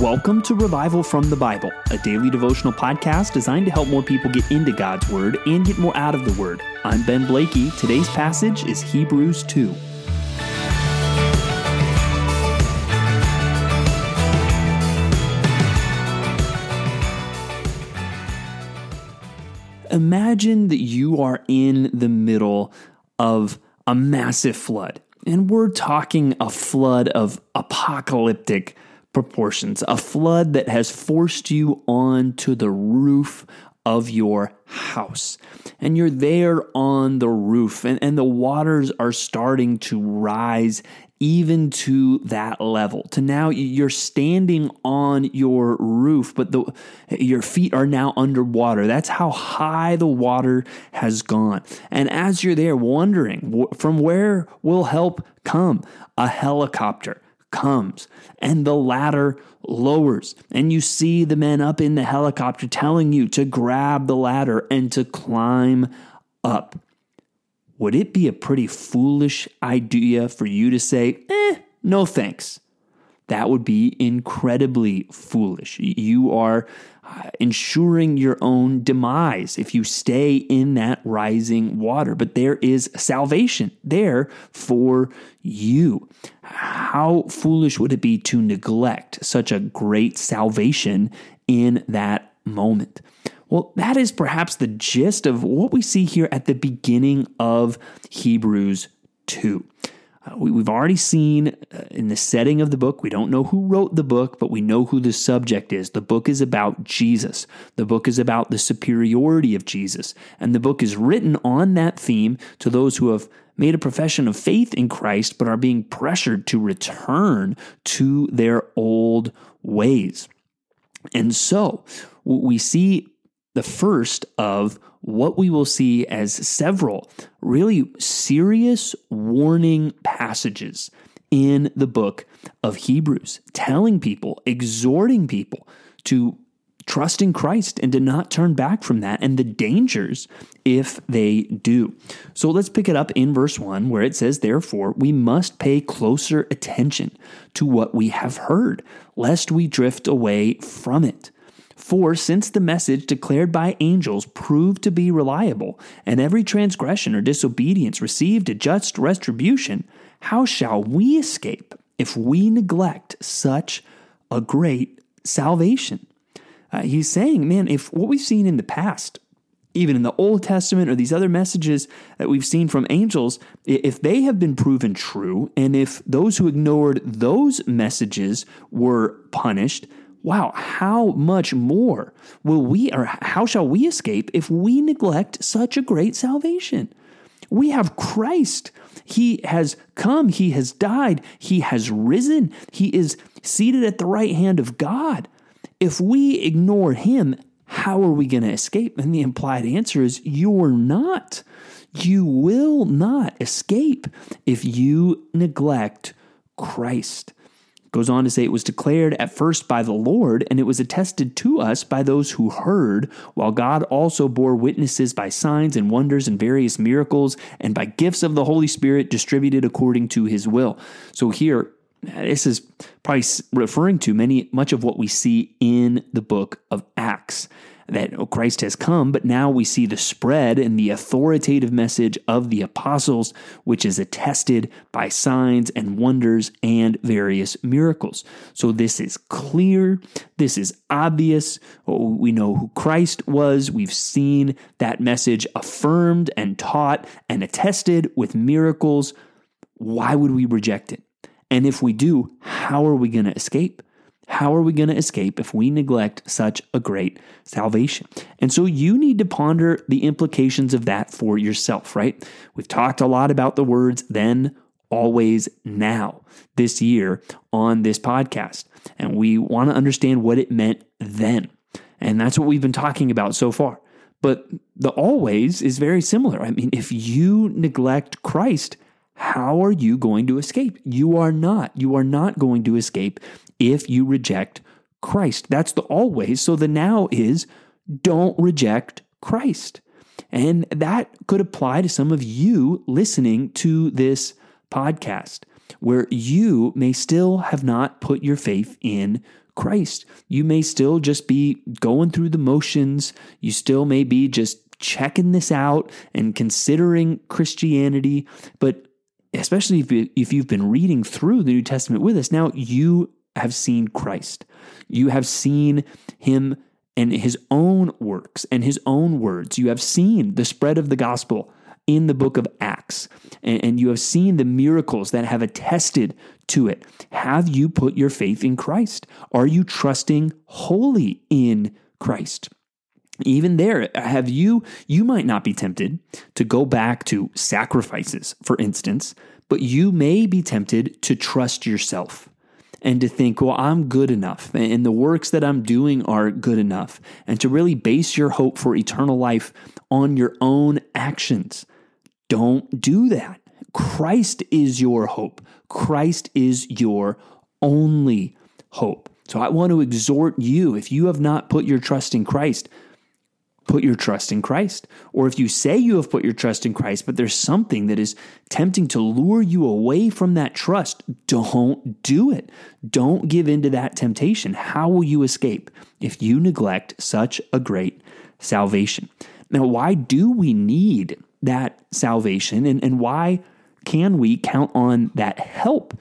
Welcome to Revival from the Bible, a daily devotional podcast designed to help more people get into God's Word and get more out of the Word. I'm Ben Blakey. Today's passage is Hebrews 2. Imagine that you are in the middle of a massive flood, and we're talking a flood of apocalyptic proportions, a flood that has forced you onto the roof of your house. And you're there on the roof, and, and the waters are starting to rise even to that level. To now you're standing on your roof but the your feet are now underwater. That's how high the water has gone. And as you're there wondering from where will help come a helicopter comes and the ladder lowers. And you see the men up in the helicopter telling you to grab the ladder and to climb up. Would it be a pretty foolish idea for you to say, eh, no thanks? That would be incredibly foolish. You are uh, ensuring your own demise if you stay in that rising water. But there is salvation there for you. How foolish would it be to neglect such a great salvation in that moment? Well, that is perhaps the gist of what we see here at the beginning of Hebrews 2. Uh, we, have already seen uh, in the setting of the book, we don't know who wrote the book, but we know who the subject is. The book is about Jesus. The book is about the superiority of Jesus. And the book is written on that theme to those who have made a profession of faith in Christ, but are being pressured to return to their old ways. And so we see the first of what we will see as several really serious warning passages in the book of Hebrews, telling people, exhorting people to trust in Christ and to not turn back from that and the dangers if they do. So let's pick it up in verse 1 where it says, Therefore, we must pay closer attention to what we have heard, lest we drift away from it. For since the message declared by angels proved to be reliable, and every transgression or disobedience received a just retribution, how shall we escape if we neglect such a great salvation? Uh, he's saying, man, if what we've seen in the past, even in the Old Testament or these other messages that we've seen from angels, if they have been proven true, and if those who ignored those messages were punished, wow, how much more will we, or how shall we escape if we neglect such a great salvation? We have Christ. He has come, He has died, He has risen, He is seated at the right hand of God. If we ignore Him, how are we going to escape? And the implied answer is you're not. You will not escape if you neglect Christ. Goes on to say it was declared at first by the Lord, and it was attested to us by those who heard, while God also bore witnesses by signs and wonders and various miracles, and by gifts of the Holy Spirit distributed according to his will. So here, this is probably referring to many much of what we see in the book of Acts that Christ has come, but now we see the spread and the authoritative message of the apostles, which is attested by signs and wonders and various miracles. So this is clear, this is obvious. Oh, we know who Christ was. We've seen that message affirmed and taught and attested with miracles. Why would we reject it? And if we do, how are we going to escape? How are we going to escape if we neglect such a great salvation? And so you need to ponder the implications of that for yourself, right? We've talked a lot about the words then, always, now this year on this podcast. And we want to understand what it meant then. And that's what we've been talking about so far. But the always is very similar. I mean, if you neglect Christ, how are you going to escape? You are not. You are not going to escape if you reject Christ. That's the always. So the now is don't reject Christ. And that could apply to some of you listening to this podcast. where you may still have not put your faith in Christ. You may still just be going through the motions. You still may be just checking this out and considering Christianity. But especially if, if you've been reading through the New Testament with us, now you have seen Christ. You have seen him and his own works and his own words. You have seen the spread of the gospel in the book of Acts, and, and, you have seen the miracles that have attested to it. Have you put your faith in Christ? Are you trusting wholly in Christ? Even there, have you, you might not be tempted to go back to sacrifices, for instance, but you may be tempted to trust yourself and to think, well, I'm good enough and the works that I'm doing are good enough, and to really base your hope for eternal life on your own actions. Don't do that. Christ is your hope. Christ is your only hope. So I want to exhort you if you have not put your trust in Christ, put your trust in Christ. Or if you say you have put your trust in Christ, but there's something that is tempting to lure you away from that trust, don't do it. Don't give in to that temptation. How will you escape if you neglect such a great salvation? Now, why do we need that salvation and, and why can we count on that help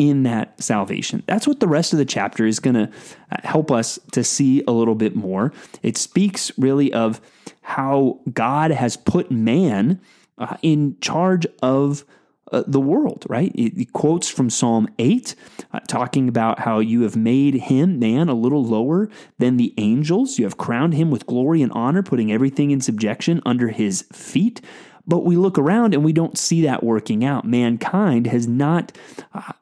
in that salvation? That's what the rest of the chapter is going to uh, help us to see a little bit more. It speaks really of how God has put man uh, in charge of uh, the world, right? It, it, quotes from Psalm 8, uh, talking about how you have made him, man, a little lower than the angels. You have crowned him with glory and honor, putting everything in subjection under his feet. But we look around and we don't see that working out. Mankind has not uh,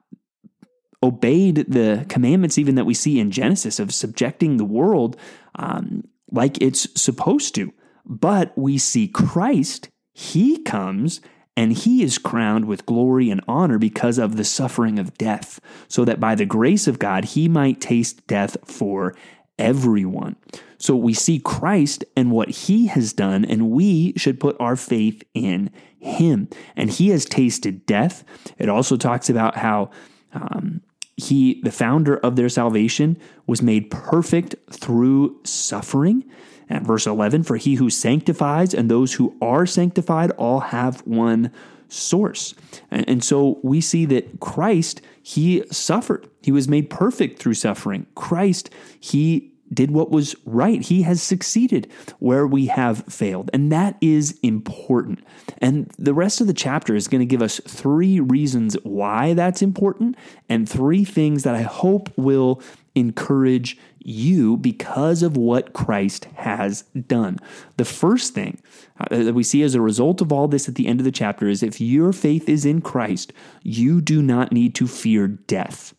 obeyed the commandments, even that we see in Genesis, of subjecting the world um, like it's supposed to. But we see Christ, he comes and he is crowned with glory and honor because of the suffering of death, so that by the grace of God he might taste death for everyone. So we see Christ and what he has done, and we should put our faith in him. And he has tasted death. It also talks about how um, he, the founder of their salvation, was made perfect through suffering. At verse 11, for he who sanctifies and those who are sanctified all have one source. And, and, so we see that Christ, he suffered. He was made perfect through suffering. Christ, he did what was right. He has succeeded where we have failed. And that is important. And the rest of the chapter is going to give us three reasons why that's important and three things that I hope will encourage you because of what Christ has done. The first thing uh, that we see as a result of all this at the end of the chapter is if your faith is in Christ, you do not need to fear death.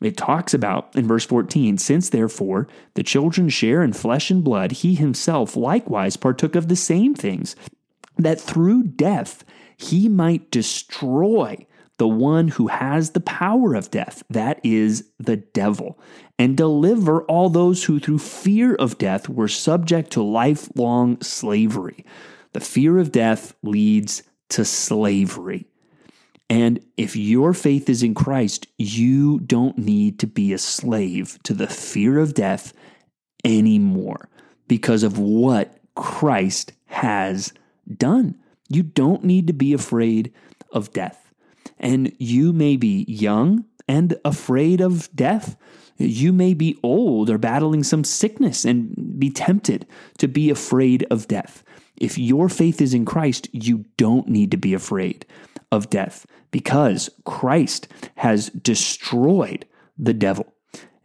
It talks about in verse 14, since therefore the children share in flesh and blood, he himself likewise partook of the same things, that through death he might destroy the one who has the power of death, that is the devil, and deliver all those who through fear of death were subject to lifelong slavery. The fear of death leads to slavery. And if your faith is in Christ, you don't need to be a slave to the fear of death anymore because of what Christ has done. You don't need to be afraid of death. And you may be young and afraid of death. You may be old or battling some sickness and be tempted to be afraid of death. If your faith is in Christ, you don't need to be afraid of death because Christ has destroyed the devil.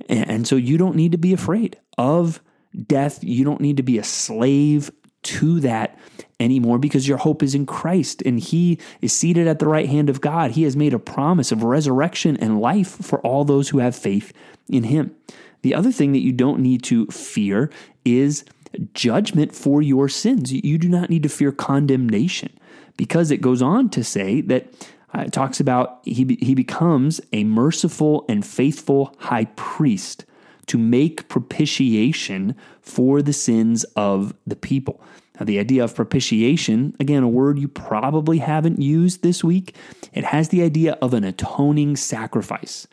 And so you don't need to be afraid of death. You don't need to be a slave to that anymore because your hope is in Christ and He is seated at the right hand of God. He has made a promise of resurrection and life for all those who have faith in Him. The other thing that you don't need to fear is judgment for your sins. You do not need to fear condemnation because it goes on to say that uh, it talks about he, he becomes a merciful and faithful high priest to make propitiation for the sins of the people. Now, the idea of propitiation, again, a word you probably haven't used this week, it has the idea of an atoning sacrifice.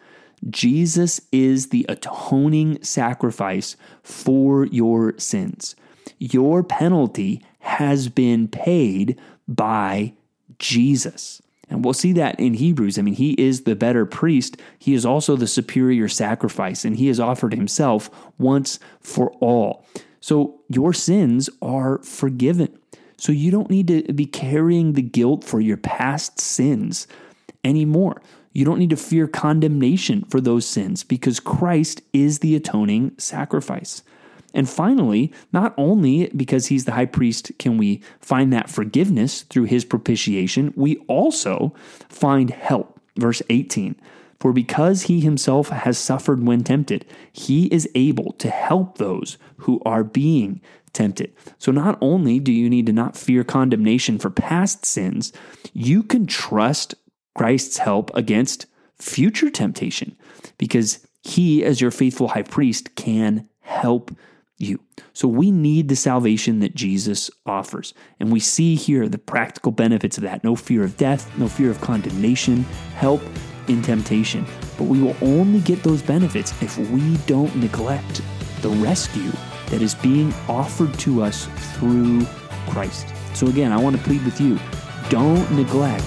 Jesus is the atoning sacrifice for your sins. Your penalty has been paid by Jesus. And we'll see that in Hebrews. I mean, he is the better priest. He is also the superior sacrifice, and he has offered himself once for all. So your sins are forgiven. So you don't need to be carrying the guilt for your past sins anymore. You don't need to fear condemnation for those sins because Christ is the atoning sacrifice. And finally, not only because he's the high priest can we find that forgiveness through his propitiation, we also find help. Verse 18 For because he himself has suffered when tempted, he is able to help those who are being tempted. So not only do you need to not fear condemnation for past sins, you can trust Christ's help against future temptation because he, as your faithful high priest, can help you. So we need the salvation that Jesus offers. And we see here the practical benefits of that no fear of death, no fear of condemnation, help in temptation. But we will only get those benefits if we don't neglect the rescue that is being offered to us through Christ. So again, I want to plead with you don't neglect